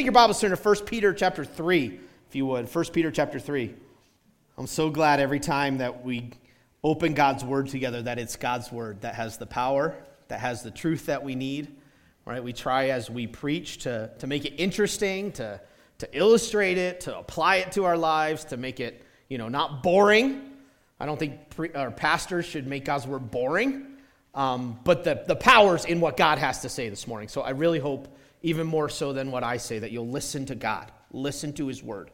take your Bibles turn to 1 Peter chapter 3, if you would. 1 Peter chapter 3. I'm so glad every time that we open God's word together that it's God's word that has the power, that has the truth that we need. Right? We try as we preach to, to make it interesting, to, to illustrate it, to apply it to our lives, to make it, you know, not boring. I don't think pre, or pastors should make God's word boring. Um, but the, the power's in what God has to say this morning. So I really hope, even more so than what I say, that you'll listen to God, listen to his word.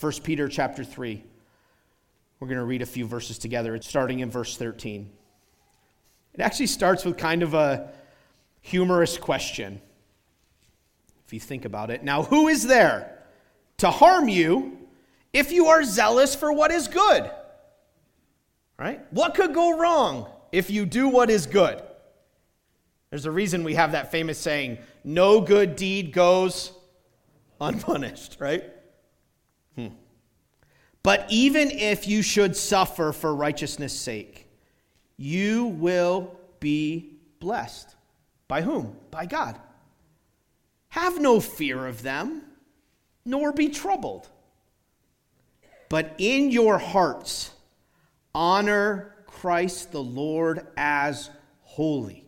1 Peter chapter 3. We're going to read a few verses together. It's starting in verse 13. It actually starts with kind of a humorous question, if you think about it. Now, who is there to harm you if you are zealous for what is good? Right? What could go wrong if you do what is good? There's a reason we have that famous saying, no good deed goes unpunished, right? Hmm. But even if you should suffer for righteousness' sake, you will be blessed. By whom? By God. Have no fear of them, nor be troubled. But in your hearts, honor Christ the Lord as holy,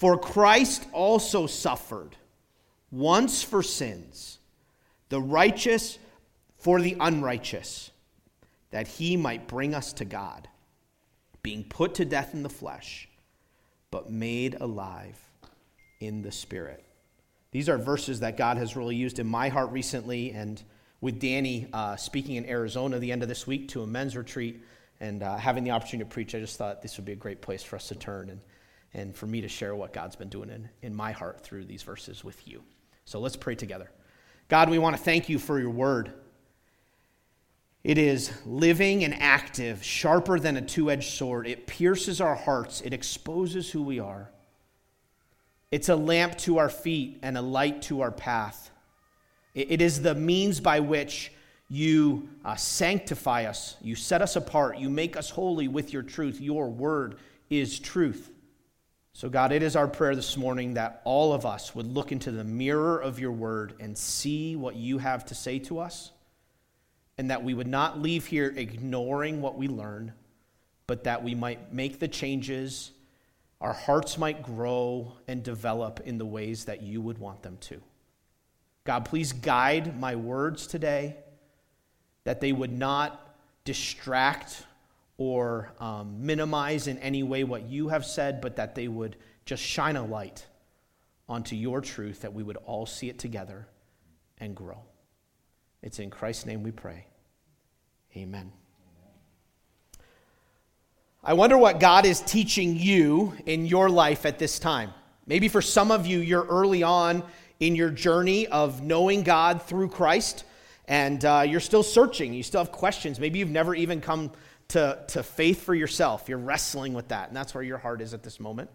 For Christ also suffered once for sins, the righteous for the unrighteous, that he might bring us to God, being put to death in the flesh, but made alive in the Spirit. These are verses that God has really used in my heart recently and with Danny uh, speaking in Arizona the end of this week to a men's retreat and uh, having the opportunity to preach, I just thought this would be a great place for us to turn and, and for me to share what God's been doing in, in my heart through these verses with you. So let's pray together. God, we want to thank you for your word. It is living and active, sharper than a two edged sword. It pierces our hearts, it exposes who we are. It's a lamp to our feet and a light to our path. It is the means by which you uh, sanctify us, you set us apart, you make us holy with your truth. Your word is truth. So, God, it is our prayer this morning that all of us would look into the mirror of your word and see what you have to say to us, and that we would not leave here ignoring what we learn, but that we might make the changes, our hearts might grow and develop in the ways that you would want them to. God, please guide my words today, that they would not distract or um, minimize in any way what you have said, but that they would just shine a light onto your truth, that we would all see it together and grow. It's in Christ's name we pray. Amen. I wonder what God is teaching you in your life at this time. Maybe for some of you, you're early on in your journey of knowing God through Christ, and uh, you're still searching. You still have questions. Maybe you've never even come to, to faith for yourself. You're wrestling with that, and that's where your heart is at this moment.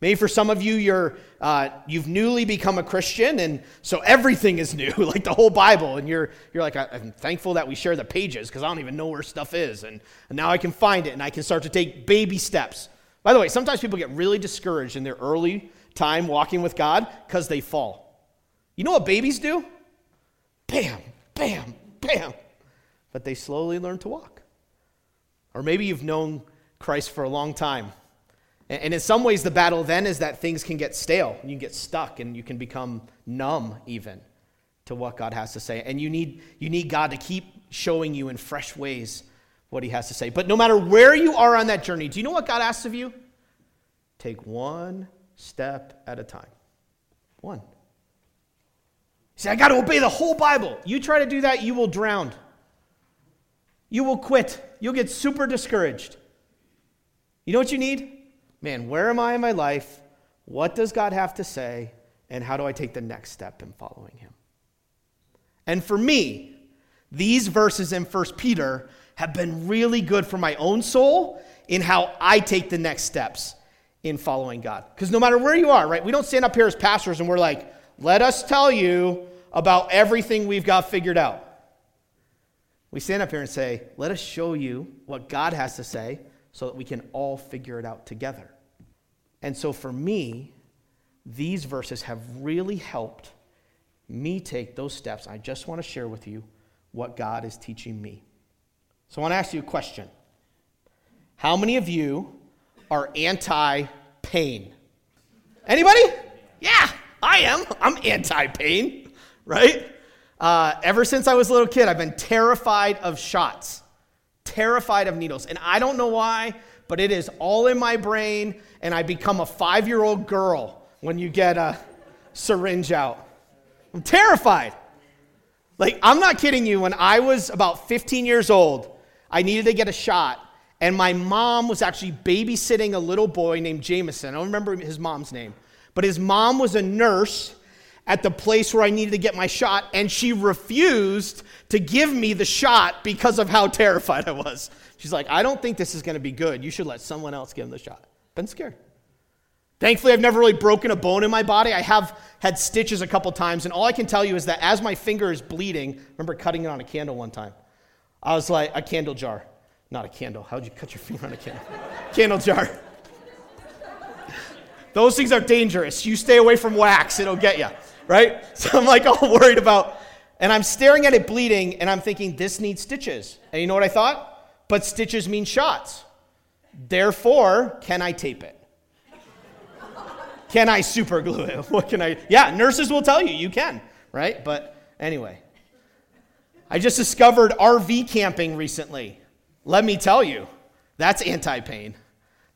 Maybe for some of you, you're, uh, you've newly become a Christian, and so everything is new, like the whole Bible. And you're, you're like, I'm thankful that we share the pages because I don't even know where stuff is. And, and now I can find it, and I can start to take baby steps. By the way, sometimes people get really discouraged in their early time walking with God because they fall. You know what babies do? Bam, bam, bam. But they slowly learn to walk. Or maybe you've known Christ for a long time. And in some ways, the battle then is that things can get stale. You can get stuck and you can become numb even to what God has to say. And you need, you need God to keep showing you in fresh ways what He has to say. But no matter where you are on that journey, do you know what God asks of you? Take one step at a time. One. Say, I got to obey the whole Bible. You try to do that, you will drown. You will quit. You'll get super discouraged. You know what you need? Man, where am I in my life? What does God have to say? And how do I take the next step in following Him? And for me, these verses in 1 Peter have been really good for my own soul in how I take the next steps in following God. Because no matter where you are, right, we don't stand up here as pastors and we're like, let us tell you about everything we've got figured out. We stand up here and say, let us show you what God has to say so that we can all figure it out together. And so for me, these verses have really helped me take those steps. I just want to share with you what God is teaching me. So I want to ask you a question. How many of you are anti pain? Anybody? Yeah, I am. I'm anti pain, right? Uh, ever since I was a little kid, I've been terrified of shots, terrified of needles. And I don't know why, but it is all in my brain, and I become a five year old girl when you get a syringe out. I'm terrified. Like, I'm not kidding you. When I was about 15 years old, I needed to get a shot, and my mom was actually babysitting a little boy named Jameson. I don't remember his mom's name, but his mom was a nurse at the place where I needed to get my shot, and she refused to give me the shot because of how terrified I was. She's like, I don't think this is going to be good. You should let someone else give him the shot. Been scared. Thankfully, I've never really broken a bone in my body. I have had stitches a couple times, and all I can tell you is that as my finger is bleeding, I remember cutting it on a candle one time. I was like, a candle jar. Not a candle. How'd you cut your finger on a candle? candle jar. Those things are dangerous. You stay away from wax, it'll get you, right? So I'm like all worried about, and I'm staring at it bleeding, and I'm thinking, this needs stitches. And you know what I thought? But stitches mean shots. Therefore, can I tape it? Can I super glue it? What can I? Yeah, nurses will tell you you can, right? But anyway, I just discovered RV camping recently. Let me tell you, that's anti pain.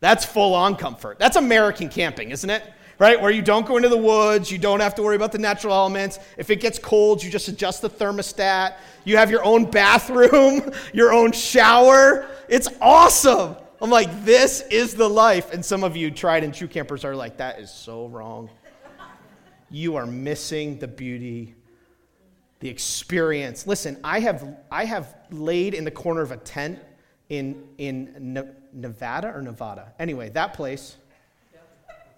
That's full on comfort. That's American camping, isn't it? Right? Where you don't go into the woods, you don't have to worry about the natural elements. If it gets cold, you just adjust the thermostat. You have your own bathroom, your own shower. It's awesome. I'm like, this is the life. And some of you tried and true campers are like, that is so wrong. You are missing the beauty, the experience. Listen, I have, I have laid in the corner of a tent in, in Nevada or Nevada. Anyway, that place,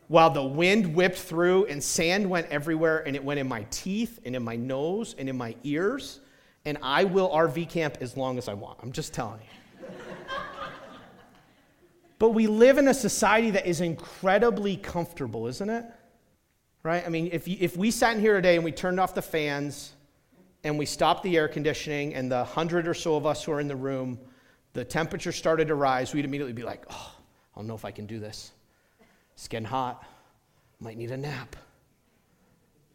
while the wind whipped through and sand went everywhere, and it went in my teeth and in my nose and in my ears. And I will RV camp as long as I want. I'm just telling you. But we live in a society that is incredibly comfortable, isn't it? Right? I mean, if, you, if we sat in here today and we turned off the fans and we stopped the air conditioning and the hundred or so of us who are in the room, the temperature started to rise, we'd immediately be like, oh, I don't know if I can do this. Getting hot. Might need a nap.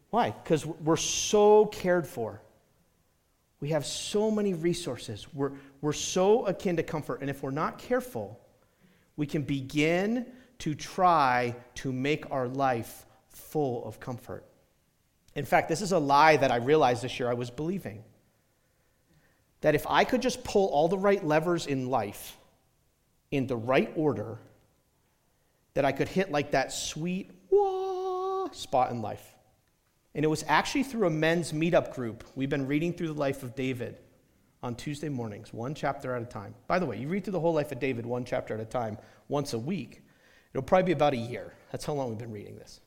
Why? Because we're so cared for. We have so many resources. We're, we're so akin to comfort. And if we're not careful, we can begin to try to make our life full of comfort. In fact, this is a lie that I realized this year I was believing. That if I could just pull all the right levers in life in the right order, that I could hit like that sweet wah spot in life. And it was actually through a men's meetup group. We've been reading through the life of David on Tuesday mornings, one chapter at a time. By the way, you read through the whole life of David one chapter at a time, once a week. It'll probably be about a year. That's how long we've been reading this.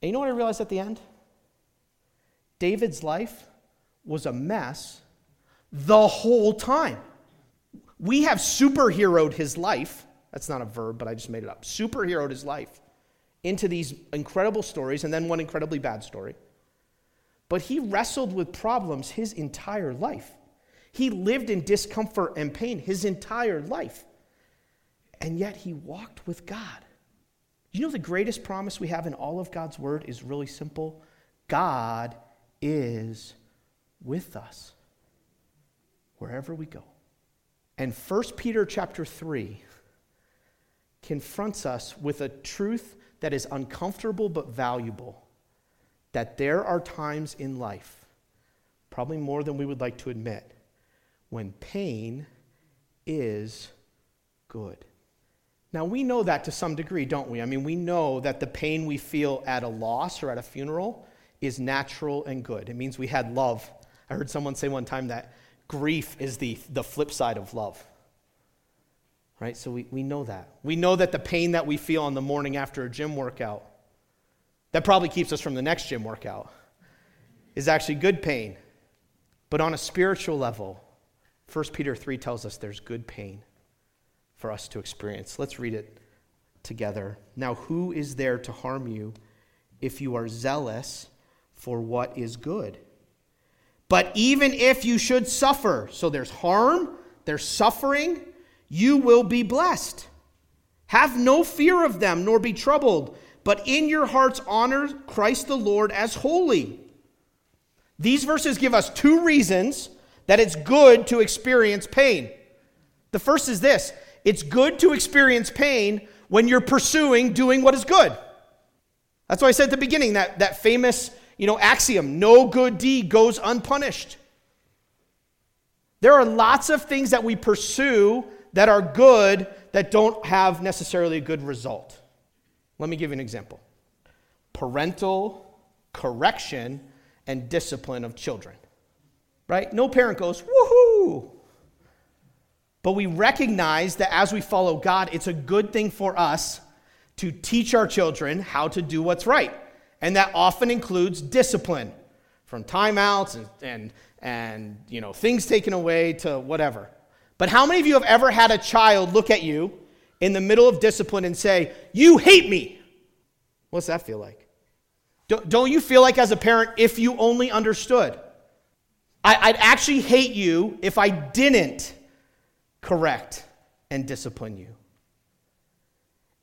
And you know what I realized at the end? David's life was a mess the whole time. We have superheroed his life. That's not a verb, but I just made it up. Superheroed his life into these incredible stories and then one incredibly bad story. But he wrestled with problems his entire life. He lived in discomfort and pain his entire life. And yet he walked with God. You know, the greatest promise we have in all of God's word is really simple God is with us wherever we go. And 1 Peter chapter 3 confronts us with a truth that is uncomfortable but valuable that there are times in life, probably more than we would like to admit, when pain is good. Now, we know that to some degree, don't we? I mean, we know that the pain we feel at a loss or at a funeral is natural and good. It means we had love. I heard someone say one time that grief is the, the flip side of love. Right? So we, we know that. We know that the pain that we feel on the morning after a gym workout, that probably keeps us from the next gym workout, is actually good pain. But on a spiritual level, 1 Peter 3 tells us there's good pain for us to experience. Let's read it together. Now, who is there to harm you if you are zealous for what is good? But even if you should suffer, so there's harm, there's suffering, you will be blessed. Have no fear of them, nor be troubled, but in your hearts honor Christ the Lord as holy. These verses give us two reasons that it's good to experience pain. The first is this it's good to experience pain when you're pursuing doing what is good. That's why I said at the beginning that, that famous you know, axiom no good deed goes unpunished. There are lots of things that we pursue that are good that don't have necessarily a good result. Let me give you an example parental correction and discipline of children. Right? No parent goes, woohoo! But we recognize that as we follow God, it's a good thing for us to teach our children how to do what's right. And that often includes discipline, from timeouts and, and, and you know, things taken away to whatever. But how many of you have ever had a child look at you in the middle of discipline and say, You hate me? What's that feel like? Don't, you feel like, as a parent, if you only understood? I'd actually hate you if I didn't correct and discipline you.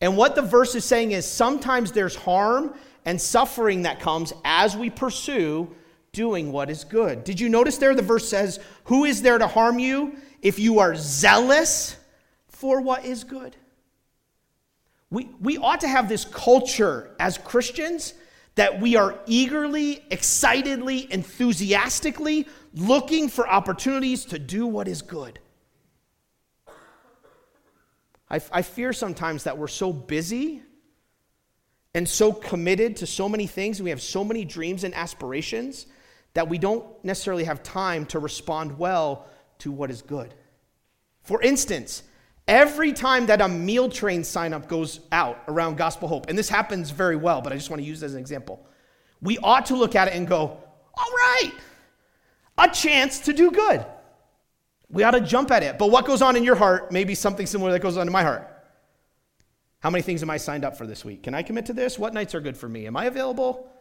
And what the verse is saying is sometimes there's harm and suffering that comes as we pursue doing what is good. Did you notice there the verse says, Who is there to harm you if you are zealous for what is good? We, we ought to have this culture as Christians that we are eagerly, excitedly, enthusiastically looking for opportunities to do what is good. I, I fear sometimes that we're so busy and so committed to so many things, and we have so many dreams and aspirations that we don't necessarily have time to respond well to what is good. For instance, every time that a meal train sign up goes out around Gospel Hope, and this happens very well, but I just want to use it as an example, we ought to look at it and go, all right, a chance to do good. We ought to jump at it. But what goes on in your heart may be something similar that goes on in my heart. How many things am I signed up for this week? Can I commit to this? What nights are good for me? Am I available?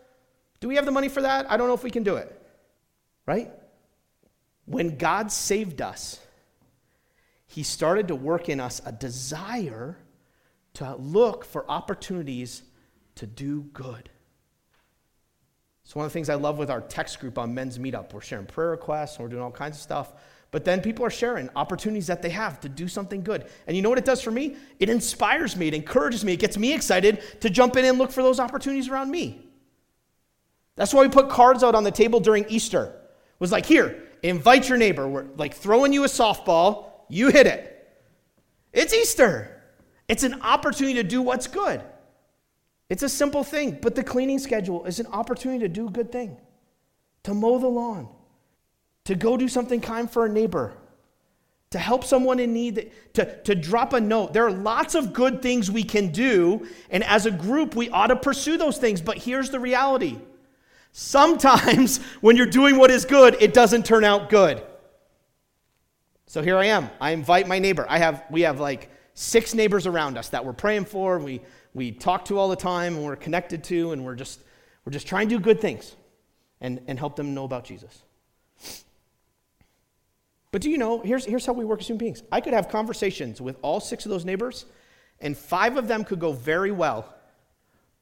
Do we have the money for that? I don't know if we can do it. Right? When God saved us, He started to work in us a desire to look for opportunities to do good. It's one of the things I love with our text group on men's meetup. We're sharing prayer requests and we're doing all kinds of stuff. But then people are sharing opportunities that they have to do something good. And you know what it does for me? It inspires me, it encourages me, it gets me excited to jump in and look for those opportunities around me. That's why we put cards out on the table during Easter. It was like, here, invite your neighbor. We're like throwing you a softball, you hit it. It's Easter. It's an opportunity to do what's good. It's a simple thing, but the cleaning schedule is an opportunity to do a good thing, to mow the lawn, to go do something kind for a neighbor, to help someone in need, to, to drop a note. There are lots of good things we can do, and as a group, we ought to pursue those things. But here's the reality sometimes when you're doing what is good, it doesn't turn out good. So here I am. I invite my neighbor. I have, we have like six neighbors around us that we're praying for, we, we talk to all the time, and we're connected to, and we're just, we're just trying to do good things and, and help them know about Jesus. But do you know, here's, here's how we work as human beings. I could have conversations with all six of those neighbors, and five of them could go very well.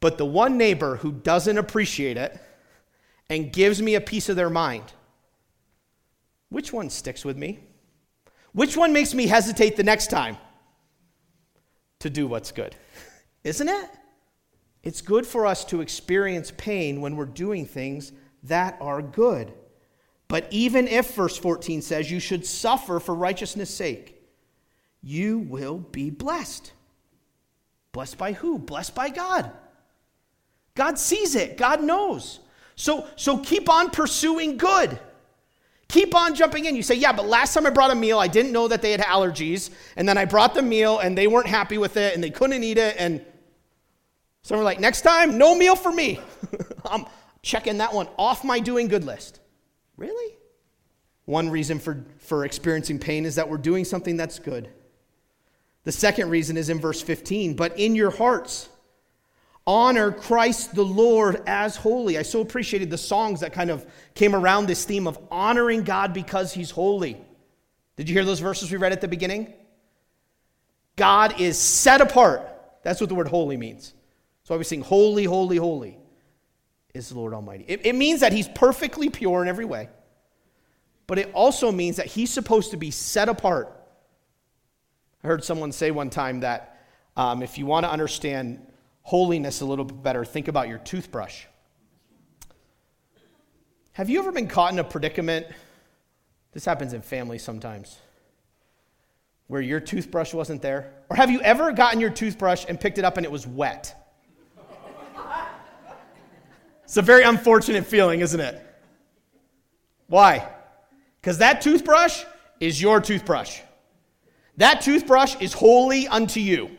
But the one neighbor who doesn't appreciate it and gives me a piece of their mind, which one sticks with me? Which one makes me hesitate the next time to do what's good? Isn't it? It's good for us to experience pain when we're doing things that are good. But even if, verse 14 says, you should suffer for righteousness' sake, you will be blessed. Blessed by who? Blessed by God. God sees it, God knows. So, so keep on pursuing good. keep on jumping in. You say, Yeah, but last time I brought a meal, I didn't know that they had allergies. And then I brought the meal and they weren't happy with it and they couldn't eat it. And so we're like, Next time, no meal for me. I'm checking that one off my doing good list. Really? One reason for, for experiencing pain is that we're doing something that's good. The second reason is in verse 15, but in your hearts, honor Christ the Lord as holy. I so appreciated the songs that kind of came around this theme of honoring God because he's holy. Did you hear those verses we read at the beginning? God is set apart. That's what the word holy means. So I was saying, holy, holy, holy is the Lord Almighty. It, it means that he's perfectly pure in every way, but it also means that he's supposed to be set apart. I heard someone say one time that um, if you want to understand holiness a little bit better, think about your toothbrush. Have you ever been caught in a predicament? This happens in families sometimes, where your toothbrush wasn't there? Or have you ever gotten your toothbrush and picked it up and it was wet? it's a very unfortunate feeling, isn't it? Why? Because that toothbrush is your toothbrush. That toothbrush is holy unto you.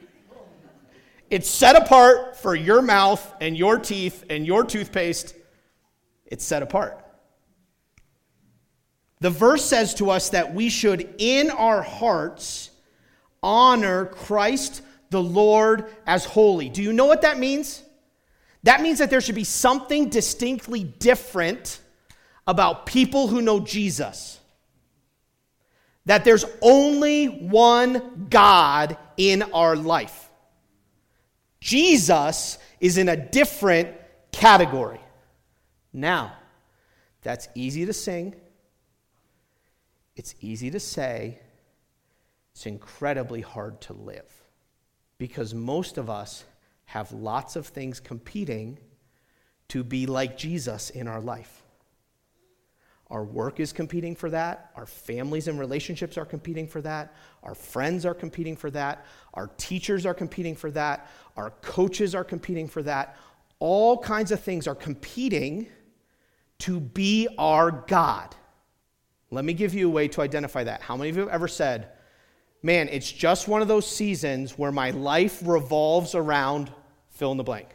It's set apart for your mouth and your teeth and your toothpaste. It's set apart. The verse says to us that we should, in our hearts, honor Christ the Lord as holy. Do you know what that means? That means that there should be something distinctly different about people who know Jesus. That there's only one God in our life. Jesus is in a different category. Now, that's easy to sing, it's easy to say, it's incredibly hard to live because most of us have lots of things competing to be like Jesus in our life. Our work is competing for that. Our families and relationships are competing for that. Our friends are competing for that. Our teachers are competing for that. Our coaches are competing for that. All kinds of things are competing to be our God. Let me give you a way to identify that. How many of you have ever said, Man, it's just one of those seasons where my life revolves around fill in the blank?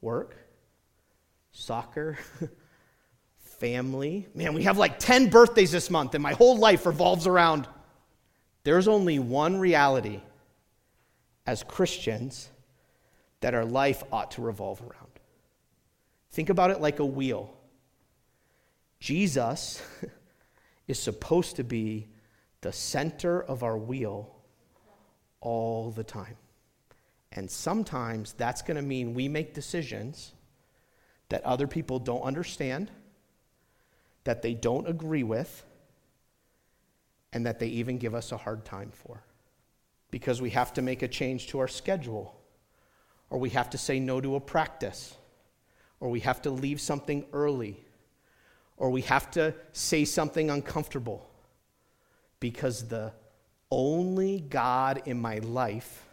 Work, soccer, family. Man, we have like 10 birthdays this month, and my whole life revolves around. There's only one reality as Christians that our life ought to revolve around. Think about it like a wheel. Jesus is supposed to be the center of our wheel all the time. And sometimes that's going to mean we make decisions that other people don't understand that they don't agree with and that they even give us a hard time for. Because we have to make a change to our schedule, or we have to say no to a practice, or we have to leave something early, or we have to say something uncomfortable. Because the only God in my life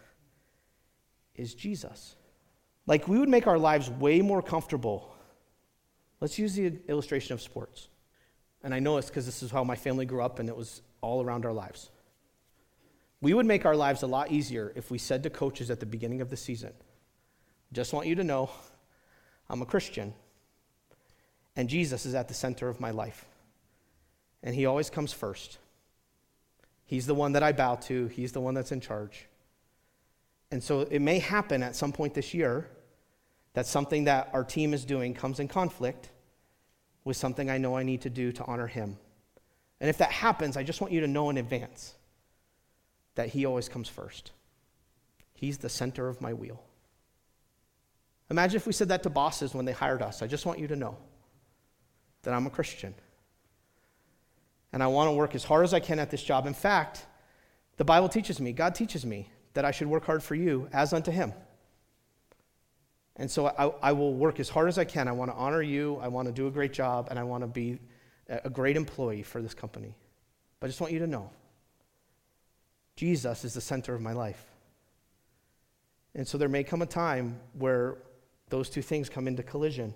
is Jesus. Like we would make our lives way more comfortable. Let's use the illustration of sports. And I know it's because this is how my family grew up and it was all around our lives. We would make our lives a lot easier if we said to coaches at the beginning of the season, just want you to know I'm a Christian and Jesus is at the center of my life. And he always comes first. He's the one that I bow to, he's the one that's in charge. And so it may happen at some point this year that something that our team is doing comes in conflict with something I know I need to do to honor Him. And if that happens, I just want you to know in advance that He always comes first. He's the center of my wheel. Imagine if we said that to bosses when they hired us. I just want you to know that I'm a Christian. And I want to work as hard as I can at this job. In fact, the Bible teaches me, God teaches me, that I should work hard for you as unto Him. And so I, I, will work as hard as I can. I want to honor you. I want to do a great job. And I want to be a great employee for this company. But I just want you to know Jesus is the center of my life. And so there may come a time where those two things come into collision.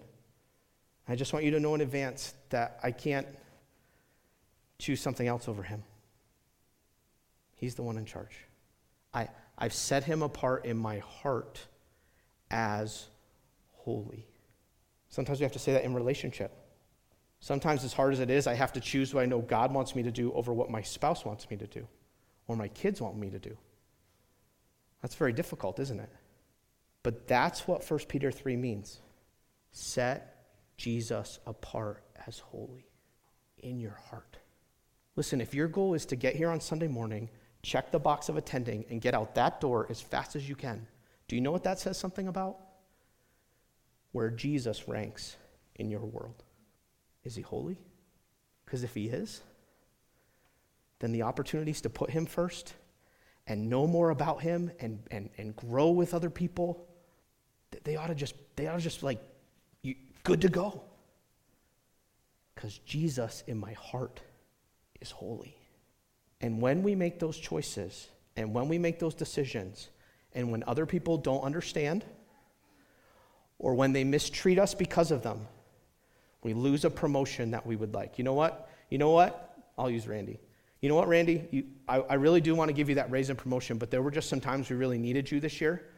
I just want you to know in advance that I can't, choose something else over him. He's the one in charge. I, I've set him apart in my heart as holy. Sometimes we have to say that in relationship. Sometimes, as hard as it is, I have to choose what I know God wants me to do over what my spouse wants me to do or my kids want me to do. That's very difficult, isn't it? But that's what 1 Peter 3 means. Set Jesus apart as holy in your heart. Listen, if your goal is to get here on Sunday morning, check the box of attending, and get out that door as fast as you can, do you know what that says something about? Where Jesus ranks in your world. Is he holy? Because if he is, then the opportunities to put him first and know more about him and, and, and grow with other people, they ought to just, they ought to just like, you, good to go. Because Jesus in my heart is holy. And when we make those choices and when we make those decisions, and when other people don't understand, or when they mistreat us because of them, we lose a promotion that we would like. You know what? You know what? I'll use Randy. You know what, Randy? You, I, I really do want to give you that raise and promotion, but there were just some times we really needed you this year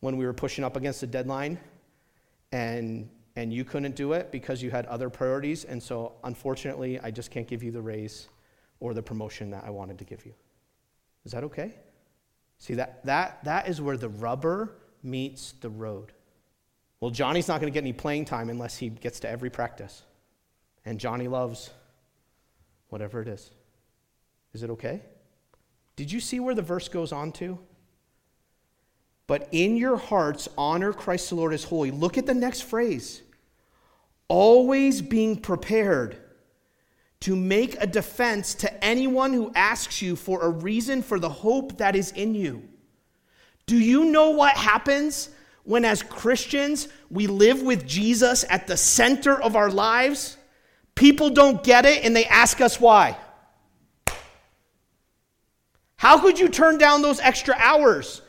when we were pushing up against the deadline and, and you couldn't do it because you had other priorities. And so, unfortunately, I just can't give you the raise or the promotion that I wanted to give you. Is that okay? See, that, that, that is where the rubber meets the road. Well, Johnny's not going to get any playing time unless he gets to every practice. And Johnny loves whatever it is. Is it okay? Did you see where the verse goes on to? But in your hearts, honor Christ the Lord as holy. Look at the next phrase always being prepared to make a defense to anyone who asks you for a reason for the hope that is in you. Do you know what happens when, as Christians, we live with Jesus at the center of our lives? People don't get it and they ask us why. How could you turn down those extra hours?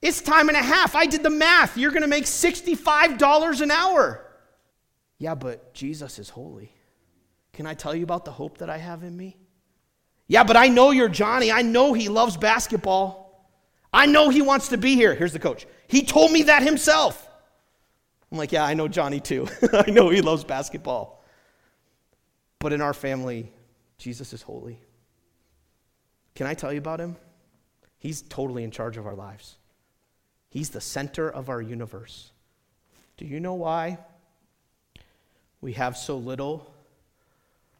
It's time and a half. I did the math. You're going to make $65 an hour. Yeah, but Jesus is holy. Can I tell you about the hope that I have in me? Yeah, but I know you're Johnny. I know he loves basketball. I know he wants to be here. Here's the coach. He told me that himself. I'm like, yeah, I know Johnny too. I know he loves basketball. But in our family, Jesus is holy. Can I tell you about him? He's totally in charge of our lives. He's the center of our universe. Do you know why we have so little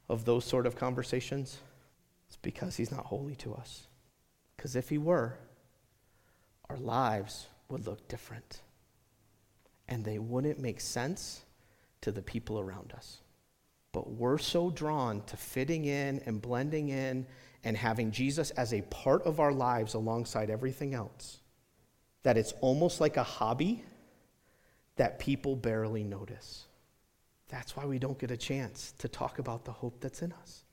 of those sort of conversations? It's because he's not holy to us. Because if he were, our lives would look different. And they wouldn't make sense to the people around us. But we're so drawn to fitting in and blending in and having Jesus as a part of our lives alongside everything else that it's almost like a hobby that people barely notice. That's why we don't get a chance to talk about the hope that's in us.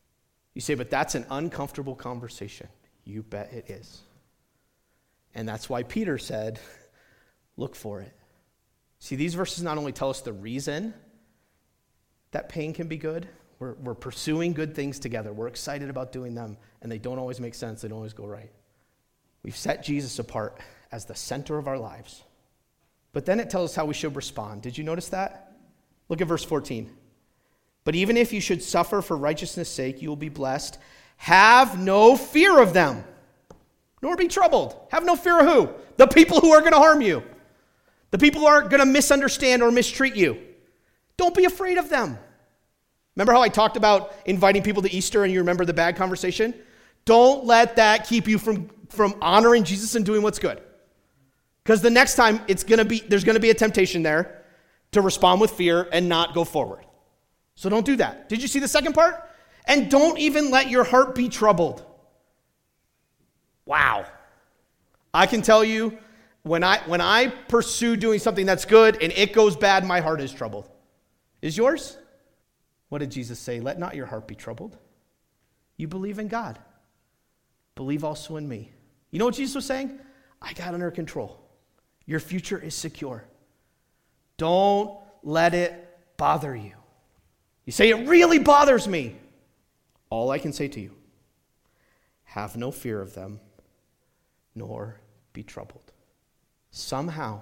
You say, but that's an uncomfortable conversation. You bet it is. And that's why Peter said, look for it. See, these verses not only tell us the reason that pain can be good, we're, we're pursuing good things together. We're excited about doing them, and they don't always make sense, they don't always go right. We've set Jesus apart as the center of our lives. But then it tells us how we should respond. Did you notice that? Look at verse 14. But even if you should suffer for righteousness' sake, you will be blessed. Have no fear of them nor be troubled. Have no fear of who? The people who are going to harm you, the people who are going to misunderstand or mistreat you. Don't be afraid of them. Remember how I talked about inviting people to Easter and you remember the bad conversation? Don't let that keep you from, from honoring Jesus and doing what's good. Because the next time it's gonna be there's gonna be a temptation there to respond with fear and not go forward. So don't do that. Did you see the second part? And don't even let your heart be troubled. Wow. I can tell you when I when I pursue doing something that's good and it goes bad, my heart is troubled. Is yours? What did Jesus say? Let not your heart be troubled. You believe in God. Believe also in me. You know what Jesus was saying? I got under control. Your future is secure. Don't let it bother you. You say, It really bothers me. all I can say to you have no fear of them, nor be troubled. Somehow,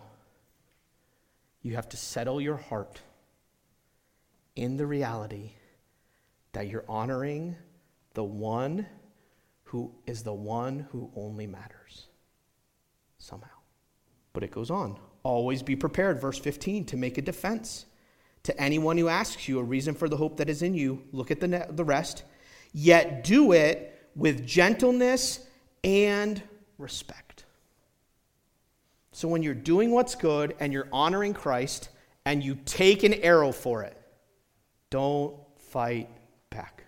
you have to settle your heart in the reality that you're honoring the one who is the one who only matters. Somehow. But it goes on. Always be prepared, verse 15, to make a defense. To anyone who asks you a reason for the hope that is in you, look at the, ne- the rest. Yet do it with gentleness and respect. So when you're doing what's good and you're honoring Christ and you take an arrow for it, don't fight back.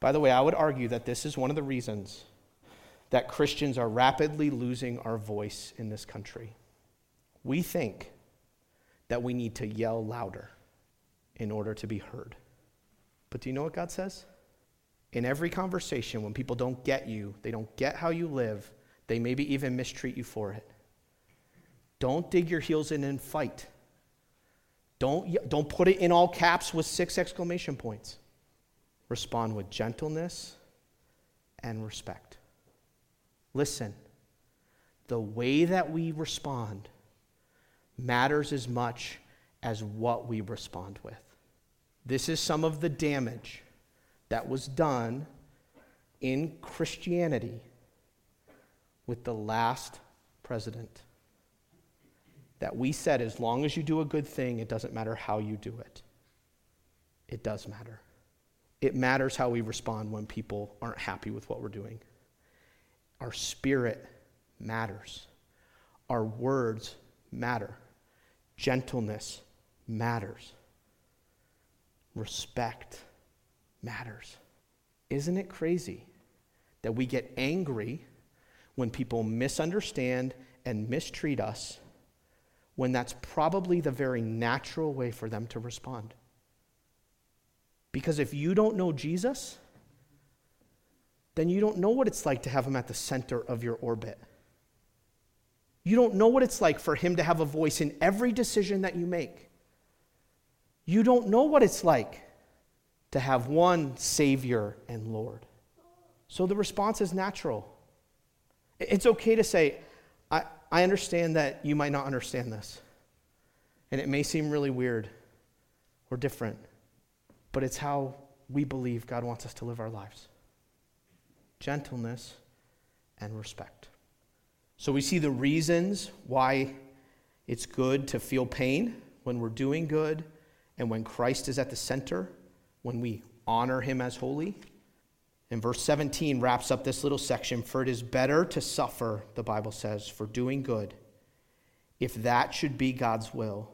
By the way, I would argue that this is one of the reasons that Christians are rapidly losing our voice in this country. We think that we need to yell louder in order to be heard. But do you know what God says? In every conversation, when people don't get you, they don't get how you live, they maybe even mistreat you for it. Don't dig your heels in and fight. Don't, don't put it in all caps with six exclamation points. Respond with gentleness and respect. Listen, the way that we respond matters as much as what we respond with. This is some of the damage that was done in Christianity with the last president. That we said, as long as you do a good thing, it doesn't matter how you do it. It does matter. It matters how we respond when people aren't happy with what we're doing. Our spirit matters. Our words matter. Gentleness matters. Respect matters. Isn't it crazy that we get angry when people misunderstand and mistreat us when that's probably the very natural way for them to respond? Because if you don't know Jesus, then you don't know what it's like to have him at the center of your orbit. You don't know what it's like for him to have a voice in every decision that you make. You don't know what it's like to have one Savior and Lord. So the response is natural. It's okay to say, I, I understand that you might not understand this, and it may seem really weird or different but it's how we believe God wants us to live our lives gentleness and respect. So we see the reasons why it's good to feel pain when we're doing good and when Christ is at the center, when we honor him as holy. And verse 17 wraps up this little section For it is better to suffer, the Bible says, for doing good, if that should be God's will,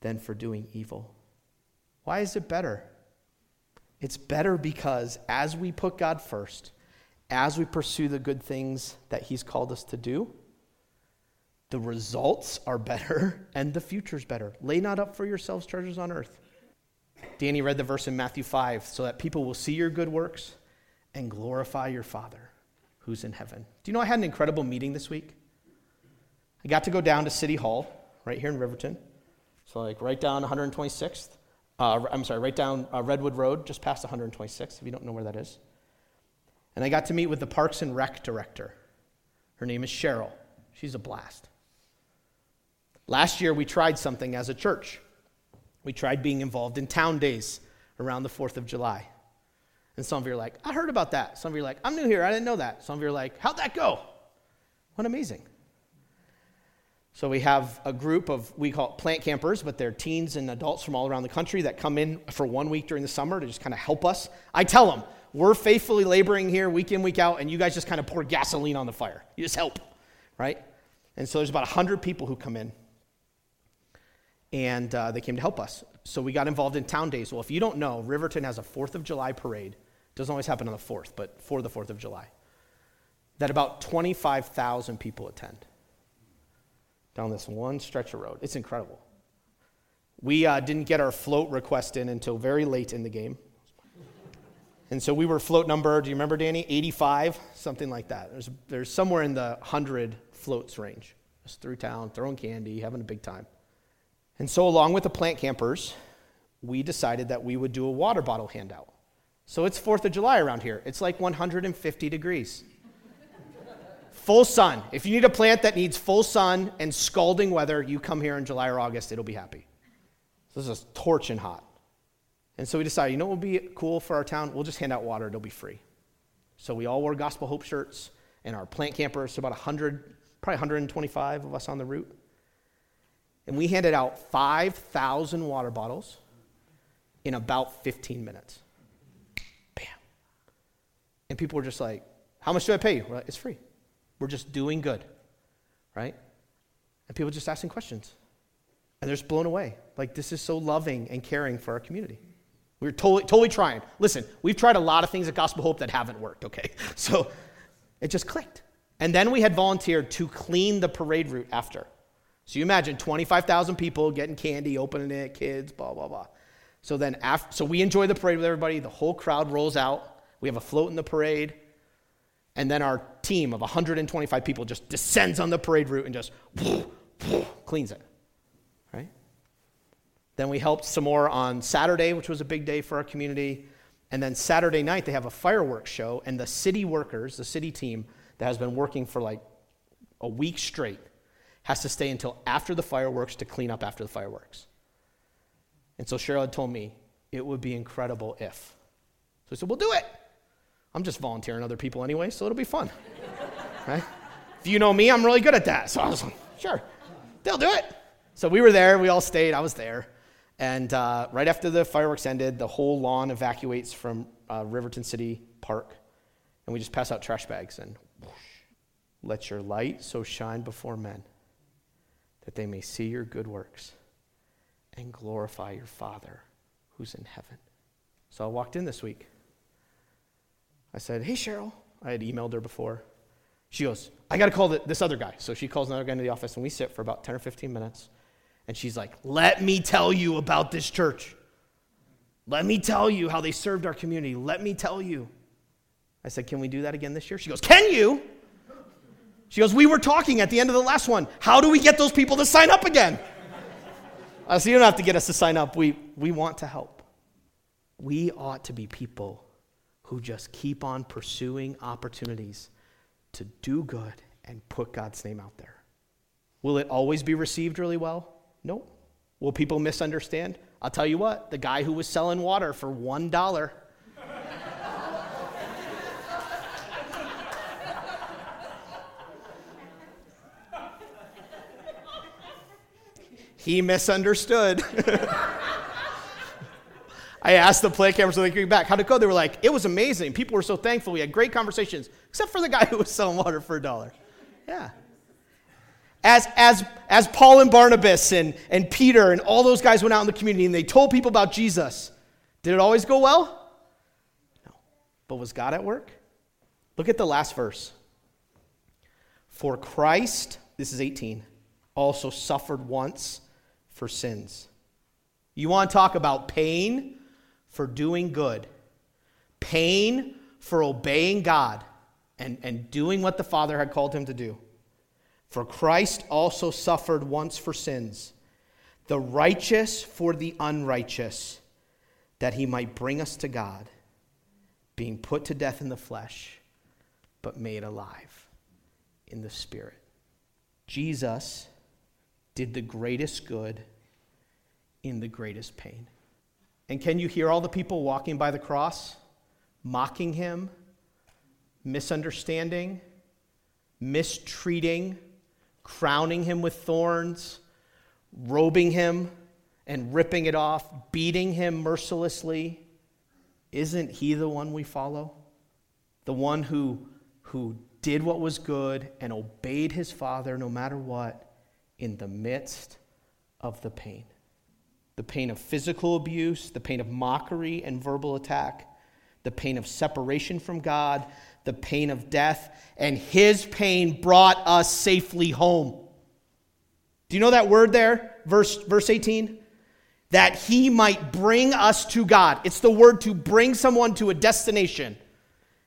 than for doing evil. Why is it better? It's better because as we put God first, as we pursue the good things that He's called us to do, the results are better and the future's better. Lay not up for yourselves treasures on earth. Danny read the verse in Matthew 5 so that people will see your good works and glorify your Father who's in heaven. Do you know I had an incredible meeting this week? I got to go down to City Hall right here in Riverton. So, like, right down 126th. Uh, I'm sorry, right down uh, Redwood Road, just past 126, if you don't know where that is. And I got to meet with the Parks and Rec director. Her name is Cheryl. She's a blast. Last year, we tried something as a church. We tried being involved in town days around the 4th of July. And some of you are like, I heard about that. Some of you are like, I'm new here. I didn't know that. Some of you are like, how'd that go? What amazing. So we have a group of, we call it plant campers, but they're teens and adults from all around the country that come in for one week during the summer to just kind of help us. I tell them, we're faithfully laboring here week in, week out, and you guys just kind of pour gasoline on the fire. You just help, right? And so there's about 100 people who come in, and uh, they came to help us. So we got involved in town days. Well, if you don't know, Riverton has a 4th of July parade. It doesn't always happen on the 4th, but for the 4th of July. That about 25,000 people attend down this one stretch of road. It's incredible. We uh, didn't get our float request in until very late in the game. And so we were float number, do you remember, Danny? 85, something like that. There's, there's somewhere in the 100 floats range. Just through town, throwing candy, having a big time. And so, along with the plant campers, we decided that we would do a water bottle handout. So it's 4th of July around here. It's like 150 degrees. Full sun. If you need a plant that needs full sun and scalding weather, you come here in July or August, it'll be happy. So this is torching hot. And so we decided, you know what would be cool for our town? We'll just hand out water, it'll be free. So we all wore Gospel Hope shirts and our plant campers, so about 100, probably 125 of us on the route. And we handed out 5,000 water bottles in about 15 minutes. Bam. And people were just like, How much do I pay you? We're Like, it's free. We're just doing good, right? And people just asking questions. And they're just blown away. Like, this is so loving and caring for our community. We're totally, totally trying. Listen, we've tried a lot of things at Gospel Hope that haven't worked, okay? So it just clicked. And then we had volunteered to clean the parade route after. So you imagine 25,000 people getting candy, opening it, kids, blah, blah, blah. So then, after, so we enjoy the parade with everybody. The whole crowd rolls out. We have a float in the parade. And then our team of 125 people just descends on the parade route and just cleans it. Right? Then we helped some more on Saturday, which was a big day for our community. And then Saturday night, they have a fireworks show, and the city workers, the city team that has been working for like a week straight, has to stay until after the fireworks to clean up after the fireworks. And so Cheryl had told me it would be incredible if. So I said, We'll do it. I'm just volunteering other people anyway, so it'll be fun. right? If you know me, I'm really good at that. So I was like, sure, they'll do it. So we were there, we all stayed, I was there. And uh, right after the fireworks ended, the whole lawn evacuates from uh, Riverton City Park. And we just pass out trash bags and whoosh, let your light so shine before men that they may see your good works and glorify your Father who's in heaven. So I walked in this week I said, Hey, Cheryl. I had emailed her before. She goes, I got to call the, this other guy. So she calls another guy into the office, and we sit for about 10 or 15 minutes. And she's like, Let me tell you about this church. Let me tell you how they served our community. Let me tell you. I said, Can we do that again this year? She goes, Can you? She goes, We were talking at the end of the last one. How do we get those people to sign up again? Uh, I said, You don't have to get us to sign up. We, we want to help. We ought to be people who just keep on pursuing opportunities to do good and put God's name out there. Will it always be received really well? No. Will people misunderstand? I'll tell you what, the guy who was selling water for $1 he misunderstood. I asked the play cameras when they came back, how'd it go? They were like, it was amazing. People were so thankful. We had great conversations, except for the guy who was selling water for a dollar. Yeah. As, as, as Paul and Barnabas and, and Peter and all those guys went out in the community and they told people about Jesus, did it always go well? No. But was God at work? Look at the last verse. For Christ, this is 18, also suffered once for sins. You want to talk about pain? For doing good, pain for obeying God and, and doing what the Father had called him to do. For Christ also suffered once for sins, the righteous for the unrighteous, that he might bring us to God, being put to death in the flesh, but made alive in the Spirit. Jesus did the greatest good in the greatest pain. And can you hear all the people walking by the cross, mocking him, misunderstanding, mistreating, crowning him with thorns, robing him and ripping it off, beating him mercilessly? Isn't he the one we follow? The one who, who did what was good and obeyed his father no matter what in the midst of the pain the pain of physical abuse, the pain of mockery and verbal attack, the pain of separation from God, the pain of death, and his pain brought us safely home. Do you know that word there? Verse, verse 18? That he might bring us to God. It's the word to bring someone to a destination.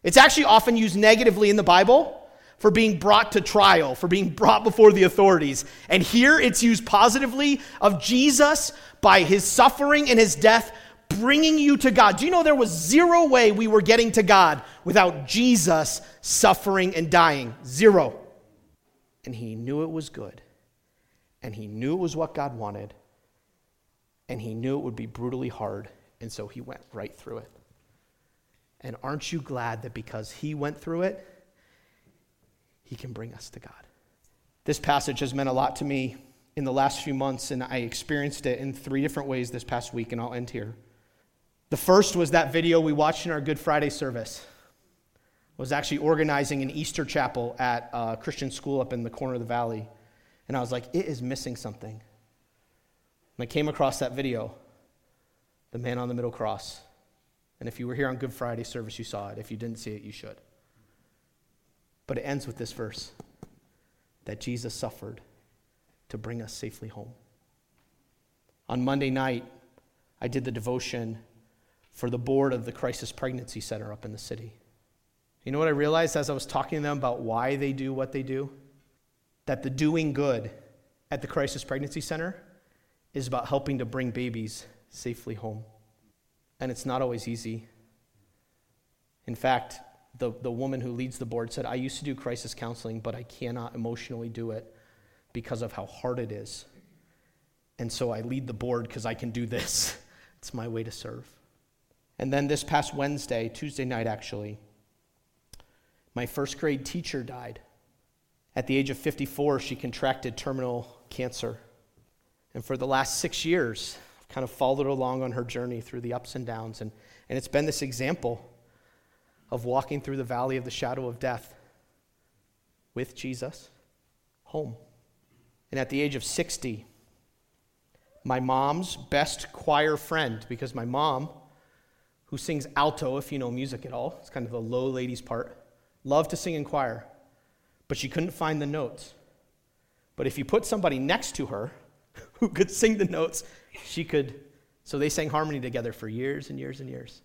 It's actually often used negatively in the Bible for being brought to trial, for being brought before the authorities. And here it's used positively of Jesus by his suffering and his death bringing you to God. Do you know there was zero way we were getting to God without Jesus suffering and dying? Zero. And he knew it was good. And he knew it was what God wanted. And he knew it would be brutally hard. And so he went right through it. And aren't you glad that because he went through it, he can bring us to God? This passage has meant a lot to me in the last few months, and I experienced it in three different ways this past week, and I'll end here. The first was that video we watched in our Good Friday service. I was actually organizing an Easter chapel at a Christian school up in the corner of the valley, and I was like, it is missing something. And I came across that video, the man on the middle cross. And if you were here on Good Friday service, you saw it. If you didn't see it, you should. But it ends with this verse that Jesus suffered to bring us safely home. On Monday night, I did the devotion for the board of the Crisis Pregnancy Center up in the city. You know what I realized as I was talking to them about why they do what they do? That the doing good at the Crisis Pregnancy Center is about helping to bring babies safely home. And it's not always easy. In fact, the, the woman who leads the board said, I used to do crisis counseling, but I cannot emotionally do it because of how hard it is. And so I lead the board because I can do this. it's my way to serve. And then this past Wednesday, Tuesday night actually, my first grade teacher died. At the age of 54, she contracted terminal cancer. And for the last six years, I've kind of followed along on her journey through the ups and downs. And, and it's been this example of walking through the valley of the shadow of death with Jesus home. And at the age of 60, my mom's best choir friend, because my mom, who sings alto, if you know music at all, it's kind of the low ladies part, loved to sing in choir, but she couldn't find the notes. But if you put somebody next to her who could sing the notes, she could. So they sang harmony together for years and years and years.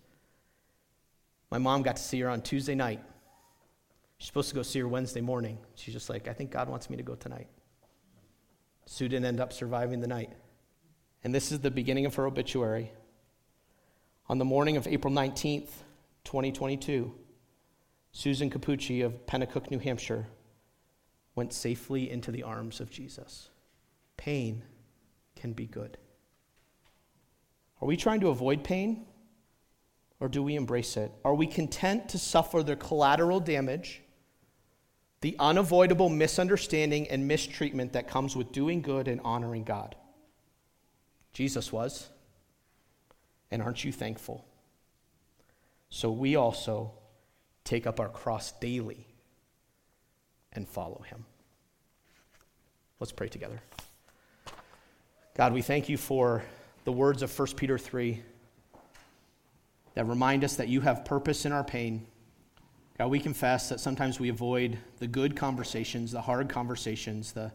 My mom got to see her on Tuesday night. She's supposed to go see her Wednesday morning. She's just like, I think God wants me to go tonight. Sue didn't end up surviving the night. And this is the beginning of her obituary. On the morning of April 19th, 2022, Susan Capucci of Penacook, New Hampshire, went safely into the arms of Jesus. Pain can be good. Are we trying to avoid pain? Or do we embrace it? Are we content to suffer the collateral damage, the unavoidable misunderstanding and mistreatment that comes with doing good and honoring God? Jesus was. And aren't you thankful? So we also take up our cross daily and follow him. Let's pray together. God, we thank you for the words of 1 Peter 3 that remind us that you have purpose in our pain. God, we confess that sometimes we avoid the good conversations, the hard conversations, the,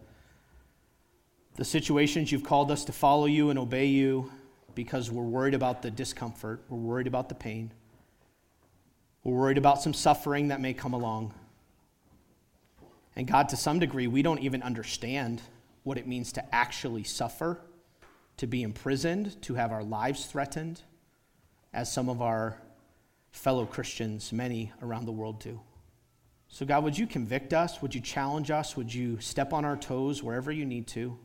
the situations you've called us to follow you and obey you because we're worried about the discomfort, we're worried about the pain, we're worried about some suffering that may come along. And God, to some degree, we don't even understand what it means to actually suffer, to be imprisoned, to have our lives threatened as some of our fellow Christians, many around the world do. So, God, would you convict us? Would you challenge us? Would you step on our toes wherever you need to?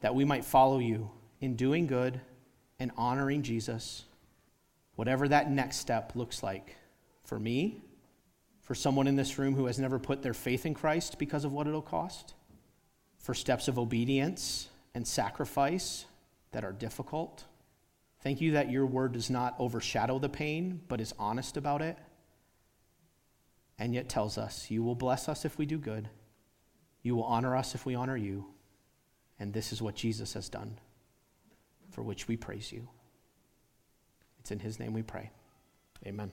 That we might follow you in doing good and honoring Jesus, whatever that next step looks like for me, for someone in this room who has never put their faith in Christ because of what it'll cost, for steps of obedience and sacrifice that are difficult Thank you that your word does not overshadow the pain, but is honest about it. And yet tells us, You will bless us if we do good. You will honor us if we honor you. And this is what Jesus has done, for which we praise you. It's in his name we pray. Amen.